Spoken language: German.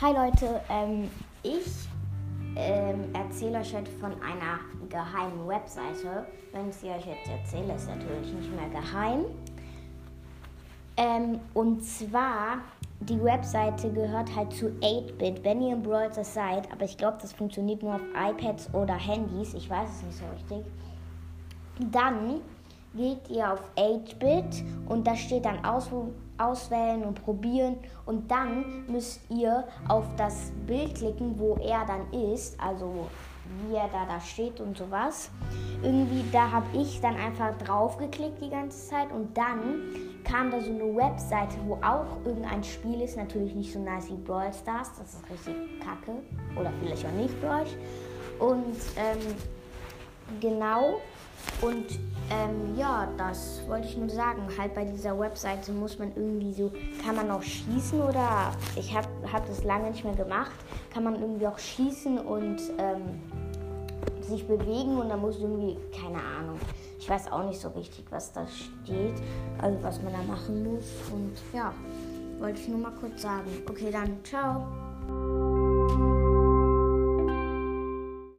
Hi Leute, ähm, ich ähm, erzähle euch heute von einer geheimen Webseite. Wenn ich sie euch jetzt erzähle, ist natürlich nicht mehr geheim. Ähm, und zwar, die Webseite gehört halt zu 8-Bit, wenn ihr im Browser seid, aber ich glaube, das funktioniert nur auf iPads oder Handys, ich weiß es nicht so richtig. Dann geht ihr auf 8-Bit und da steht dann aus, auswählen und probieren und dann müsst ihr auf das Bild klicken, wo er dann ist, also wie er da, da steht und sowas. Irgendwie, da habe ich dann einfach drauf geklickt die ganze Zeit und dann kam da so eine Webseite, wo auch irgendein Spiel ist, natürlich nicht so nice wie Brawl Stars, das ist richtig kacke oder vielleicht auch nicht für euch. Und ähm, genau, und ähm, ja, das wollte ich nur sagen. Halt bei dieser Webseite muss man irgendwie so, kann man auch schießen oder ich habe hab das lange nicht mehr gemacht, kann man irgendwie auch schießen und ähm, sich bewegen und dann muss irgendwie, keine Ahnung, ich weiß auch nicht so richtig, was da steht, also was man da machen muss. Und ja, wollte ich nur mal kurz sagen. Okay, dann ciao.